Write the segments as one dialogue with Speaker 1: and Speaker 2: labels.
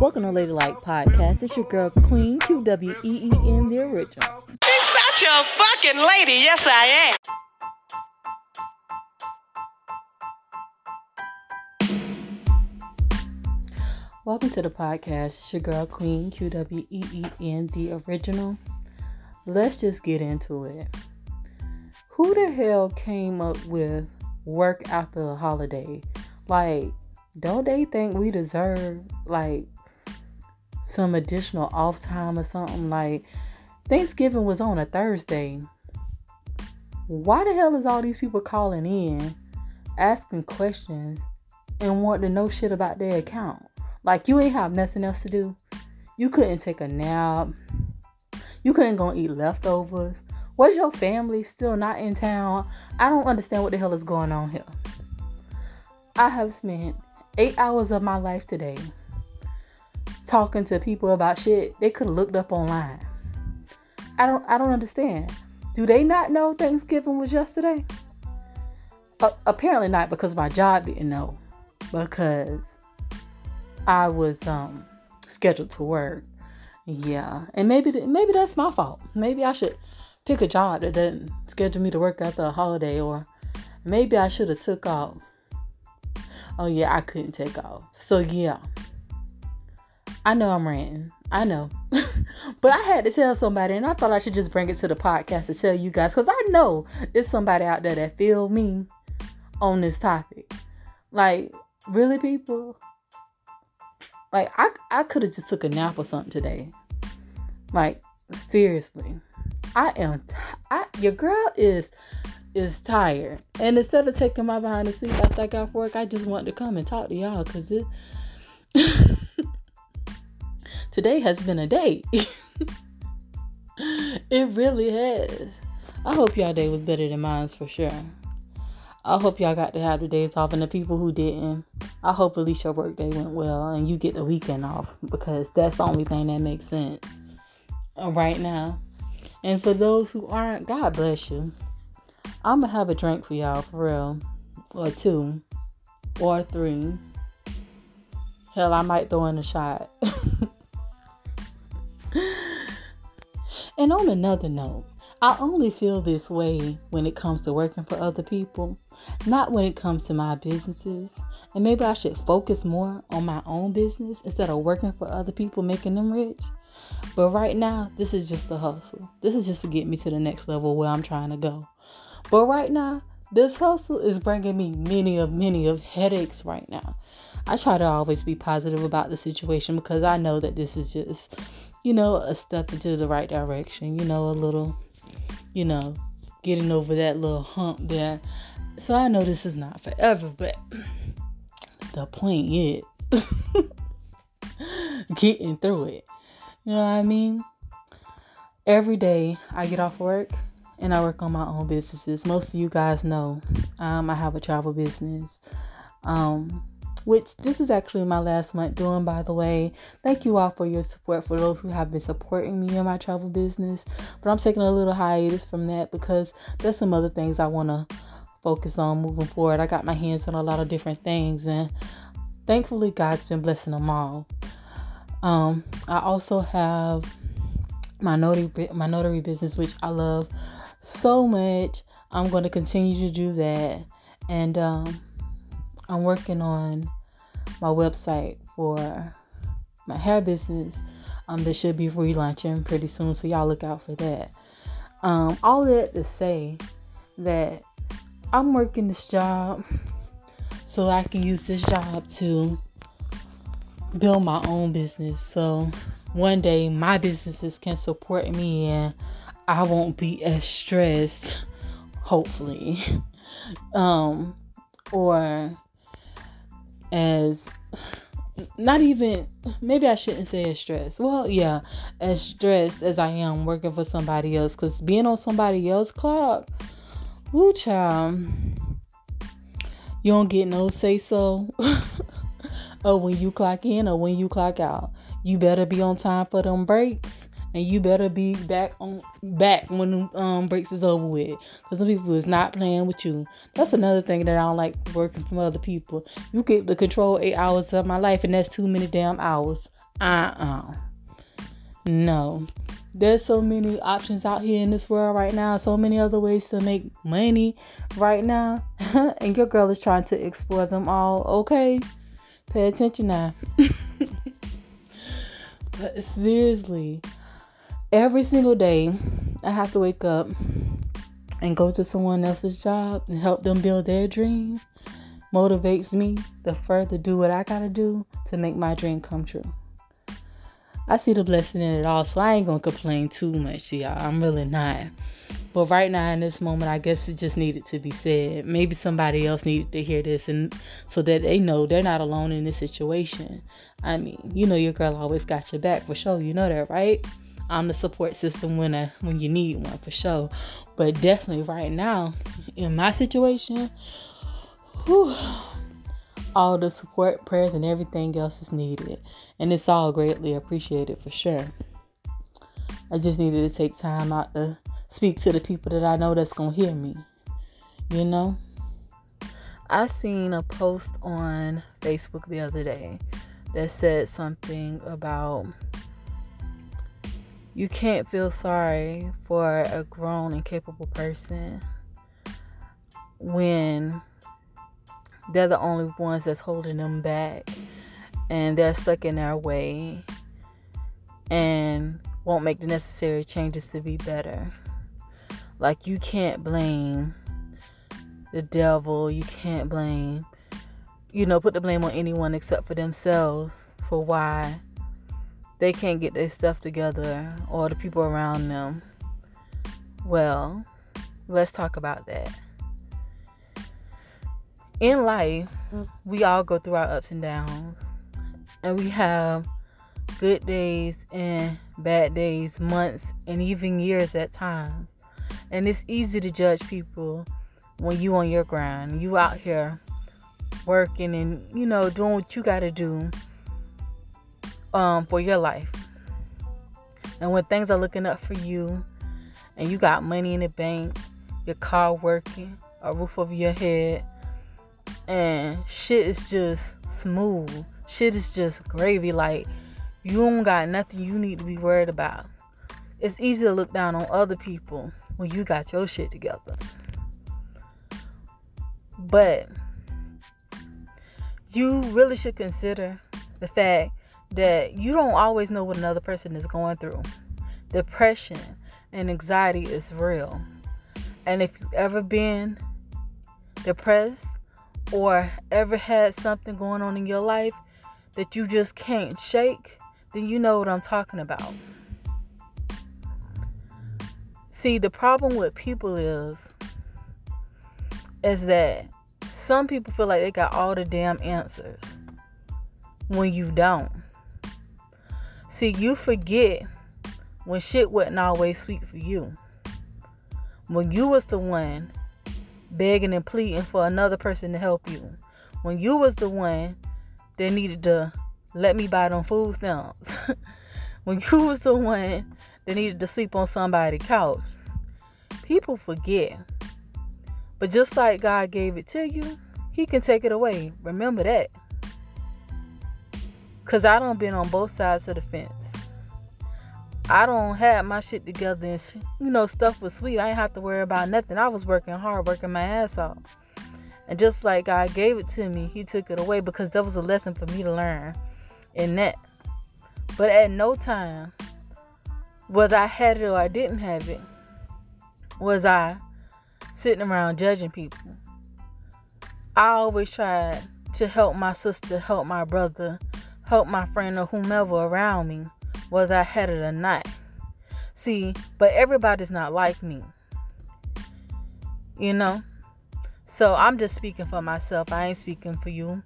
Speaker 1: Welcome to Ladylike Podcast. It's your girl Queen Q W E E N, the original.
Speaker 2: She's such a fucking lady. Yes, I
Speaker 1: am. Welcome to the podcast. It's your girl Queen Q W E E N, the original. Let's just get into it. Who the hell came up with work after a holiday? Like, don't they think we deserve like some additional off time or something? Like Thanksgiving was on a Thursday. Why the hell is all these people calling in, asking questions, and want to know shit about their account? Like you ain't have nothing else to do. You couldn't take a nap. You couldn't go eat leftovers. Was your family still not in town? I don't understand what the hell is going on here. I have spent eight hours of my life today talking to people about shit they could have looked up online. I don't I don't understand. Do they not know Thanksgiving was yesterday? Uh, apparently not because my job didn't know because I was um scheduled to work. Yeah, and maybe maybe that's my fault. Maybe I should pick a job that doesn't schedule me to work after a holiday, or maybe I should have took off oh yeah, I couldn't take off. So yeah. I know I'm ranting. I know. but I had to tell somebody and I thought I should just bring it to the podcast to tell you guys because I know there's somebody out there that feel me on this topic. Like, really people? Like I I could have just took a nap or something today. Like, seriously. I am t- I your girl is is tired. And instead of taking my behind to sleep after I got work, I just wanted to come and talk to y'all because it today has been a day. it really has. I hope y'all day was better than mine for sure. I hope y'all got to have the days off, and the people who didn't, I hope at least your work day went well and you get the weekend off because that's the only thing that makes sense right now. And for those who aren't, God bless you. I'm gonna have a drink for y'all for real, or two, or three. Hell, I might throw in a shot. and on another note, I only feel this way when it comes to working for other people, not when it comes to my businesses. And maybe I should focus more on my own business instead of working for other people, making them rich. But right now, this is just a hustle. This is just to get me to the next level where I'm trying to go. But right now, this hustle is bringing me many of many of headaches right now. I try to always be positive about the situation because I know that this is just, you know, a step into the right direction. You know, a little, you know, getting over that little hump there. So I know this is not forever, but the point is getting through it. You know what I mean? Every day I get off work, and I work on my own businesses. Most of you guys know um, I have a travel business, um, which this is actually my last month doing, by the way. Thank you all for your support, for those who have been supporting me in my travel business. But I'm taking a little hiatus from that because there's some other things I want to focus on moving forward. I got my hands on a lot of different things, and thankfully, God's been blessing them all. Um, I also have my notary my notary business, which I love so much. I'm going to continue to do that. And um, I'm working on my website for my hair business um, that should be relaunching pretty soon. So y'all look out for that. Um, all that to say that I'm working this job so I can use this job to build my own business. So one day my businesses can support me and I won't be as stressed, hopefully. um, or as not even maybe I shouldn't say as stressed. Well, yeah, as stressed as I am working for somebody else, because being on somebody else's clock, woo child, you don't get no say so. or when you clock in or when you clock out. You better be on time for them breaks and you better be back on back when the um, breaks is over with. Cause some people is not playing with you. That's another thing that I don't like working from other people. You get to control eight hours of my life, and that's too many damn hours. Uh uh No. There's so many options out here in this world right now, so many other ways to make money right now. and your girl is trying to explore them all. Okay? Pay attention now. but seriously, every single day I have to wake up and go to someone else's job and help them build their dream motivates me to further do what I gotta do to make my dream come true. I see the blessing in it all, so I ain't gonna complain too much, y'all. I'm really not. But right now in this moment, I guess it just needed to be said. Maybe somebody else needed to hear this, and so that they know they're not alone in this situation. I mean, you know, your girl always got your back for sure. You know that, right? I'm the support system when I, when you need one for sure. But definitely right now, in my situation, whew, all the support, prayers, and everything else is needed. And it's all greatly appreciated for sure. I just needed to take time out to speak to the people that I know that's to hear me. You know? I seen a post on Facebook the other day that said something about you can't feel sorry for a grown and capable person when they're the only ones that's holding them back and they're stuck in their way and won't make the necessary changes to be better. Like, you can't blame the devil, you can't blame, you know, put the blame on anyone except for themselves for why they can't get their stuff together or the people around them. Well, let's talk about that in life, we all go through our ups and downs, and we have good days and bad days, months, and even years at times. And it's easy to judge people when you on your grind, you out here working and you know doing what you got to do um, for your life. And when things are looking up for you, and you got money in the bank, your car working, a roof over your head and shit is just smooth. Shit is just gravy. Like you don't got nothing you need to be worried about. It's easy to look down on other people when you got your shit together. But you really should consider the fact that you don't always know what another person is going through. Depression and anxiety is real. And if you've ever been depressed, or ever had something going on in your life that you just can't shake, then you know what I'm talking about. See, the problem with people is is that some people feel like they got all the damn answers when you don't. See, you forget when shit wasn't always sweet for you. When you was the one begging and pleading for another person to help you. When you was the one that needed to let me buy them food stamps. When you was the one that needed to sleep on somebody's couch. People forget. But just like god gave it to you he can take it away. Remember that because i don't been on both sides of the fence I don't have my shit together and you know stuff was sweet. I ain't have to worry about nothing. I was working hard, working my ass off. And just like God gave it to me, He took it away because that was a lesson for me to learn in that. But at no time, whether I had it or I didn't have it, was I sitting around judging people. I always tried to help my sister, help my brother, help my friend or whomever around me whether I had it or not. See, but everybody's not like me. You know? So I'm just speaking for myself. I ain't speaking for you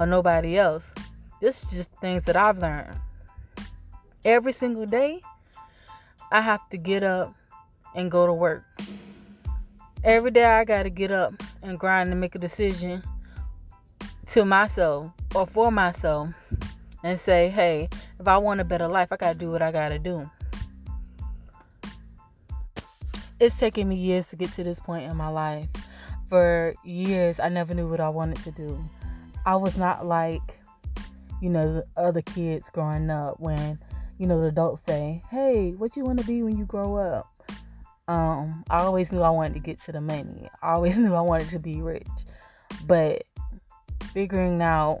Speaker 1: or nobody else. This is just things that I've learned. Every single day, I have to get up and go to work. Every day, I got to get up and grind and make a decision to myself or for myself and say, hey, if I want a better life, I got to do what I got to do. it's taken me years to get to this point in my life. For years, I never knew what I wanted to do. I was not like, you know, the other kids growing up when, you know, the adults say, hey, what you want to be when you grow up? Um, I always knew I wanted to get to the money. I always knew I wanted to be rich. But figuring out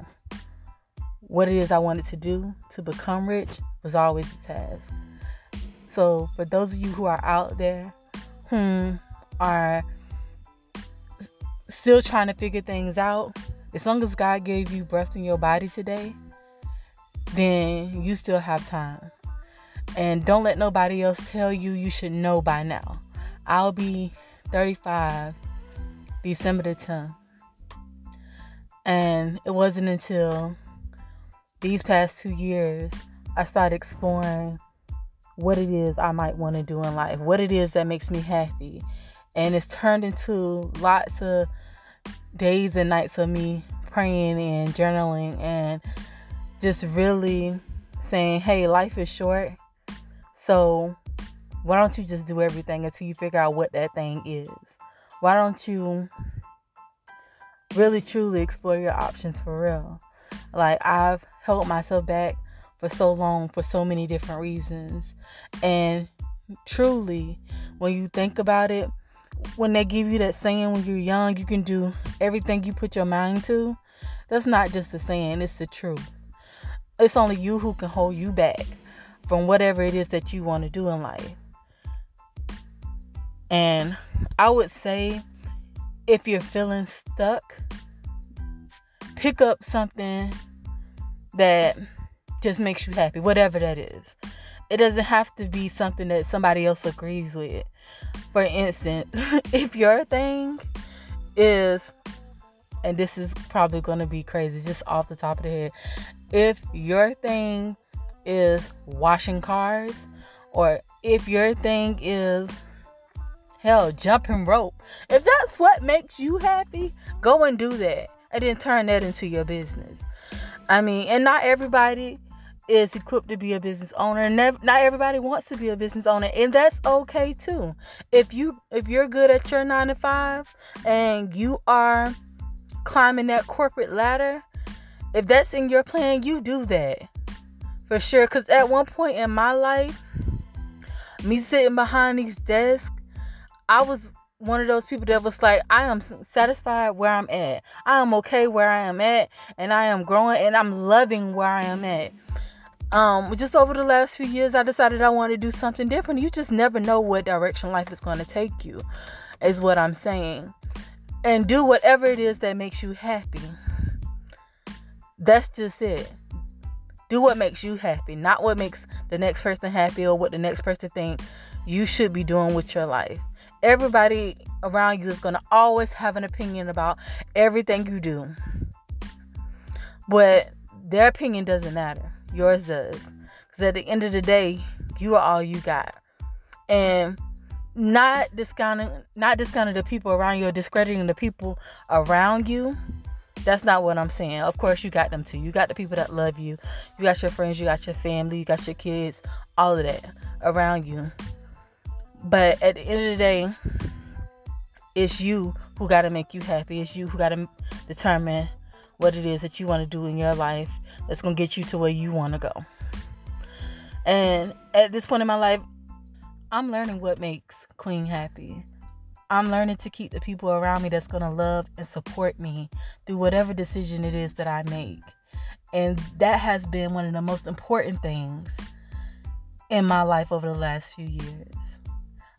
Speaker 1: what it is I wanted to do to become rich was always a task. So, for those of you who are out there who are still trying to figure things out, as long as God gave you breath in your body today, then you still have time. And don't let nobody else tell you you should know by now. I'll be 35 December the 10th. And it wasn't until these past two years I started exploring what it is I might want to do in life, what it is that makes me happy. And it's turned into lots of days and nights of me praying and journaling and just really saying, hey, life is short. So why don't you just do everything until you figure out what that thing is? Why don't you really truly explore your options for real? Like, I've held myself back for so long for so many different reasons. And truly, when you think about it, when they give you that saying when you're young, you can do everything you put your mind to, that's not just the saying, it's the truth. It's only you who can hold you back from whatever it is that you want to do in life. And I would say if you're feeling stuck, pick up something that just makes you happy, whatever that is. It doesn't have to be something that somebody else agrees with. For instance, if your thing is, and this is probably going to be crazy just off the top of the head, if your thing is washing cars, or if your thing is hell jumping rope, if that's what makes you happy, go and do that and then turn that into your business. I mean, and not everybody is equipped to be a business owner and not everybody wants to be a business owner and that's okay too if you if you're good at your nine to five and you are climbing that corporate ladder if that's in your plan you do that for sure because at one point in my life me sitting behind these desks i was one of those people that was like, I am satisfied where I'm at. I am okay where I am at, and I am growing and I'm loving where I am at. Um just over the last few years i decided i want to do something different. You just never know what direction life is going to take you is what i'm saying. And do whatever it is that makes you happy. That's just it. Do what makes you happy not what makes the next person happy or what the next person think you should be doing with your life everybody around you is going to always have an opinion about everything you do but their opinion doesn't matter yours does. Because at the end of the day, you are all you got. And not discounting not discounting the people around you or discrediting the people around you. That's not what I'm saying. Of course you got them too. You got the people that love you. You got your friends, you got your family, you got your kids, all of that around you. But at the end of the day, it's you who got to make you happy. It's you who got to determine what it is that you want to do in your life that's going to get you to where you want to go. And at this point in my life, I'm learning what makes Queen happy. I'm learning to keep the people around me that's going to love and support me through whatever decision it is that I make. And that has been one of the most important things in my life over the last few years.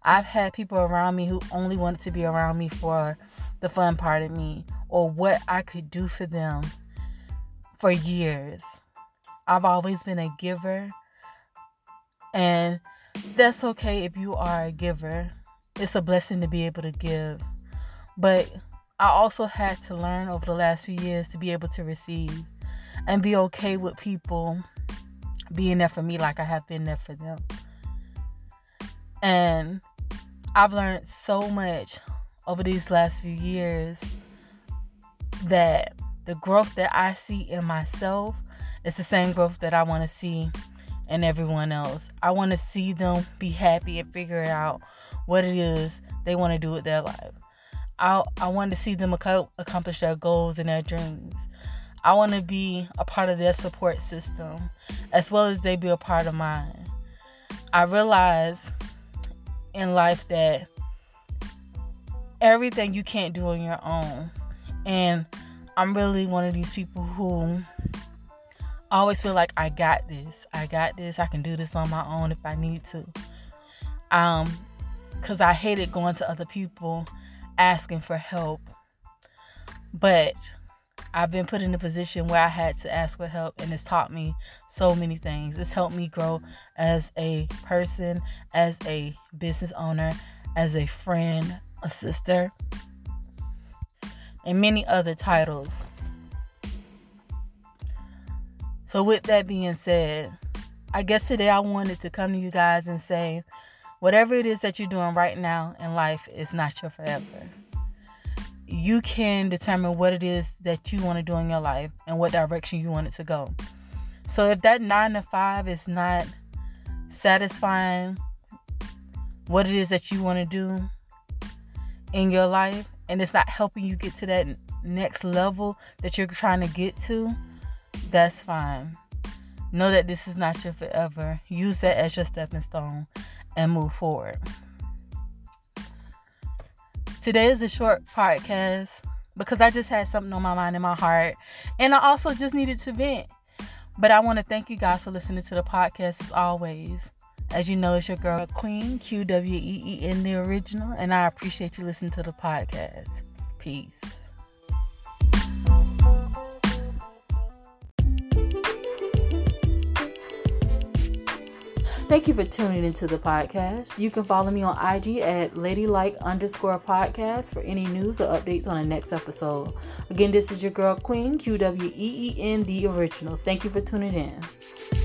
Speaker 1: I've had people around me who only wanted to be around me for the fun part of me or what I could do for them for years. I've always been a giver, and that's okay if you are a giver. It's a blessing to be able to give. But I also had to learn over the last few years to be able to receive and be okay with people being there for me like I have been there for them. And I've learned so much over these last few years that the growth that I see in myself is the same growth that I want to see in everyone else. I want to see them be happy and figure out what it is they want to do with their life. I I want to see them accomplish their goals and their dreams. I want to be a part of their support system as well as they be a part of mine. I realize in life that everything you can't do on your own. And I'm really one of these people who always feel like I got this. I got this. I can do this on my own if I need to. Um cuz I hated going to other people asking for help. But I've been put in a position where I had to ask for help, and it's taught me so many things. It's helped me grow as a person, as a business owner, as a friend, a sister, and many other titles. So, with that being said, I guess today I wanted to come to you guys and say whatever it is that you're doing right now in life is not your forever you can determine what it is that you want to do in your life and what direction you want it to go. So if that nine to five is not satisfying what it is that you want to do in your life and it's not helping you get to that next level that you're trying to get to, that's fine. Know that this is not your forever. Use that as your stepping stone and move forward. Today is a short podcast because I just had something on my mind and my heart. And I also just needed to vent. But I want to thank you guys for listening to the podcast as always. As you know, it's your girl Queen, Q W E E N the original. And I appreciate you listening to the podcast. Peace. Thank you for tuning into the podcast. You can follow me on IG at ladylike underscore podcast for any news or updates on the next episode. Again, this is your girl Queen, Q W E E N, the original. Thank you for tuning in.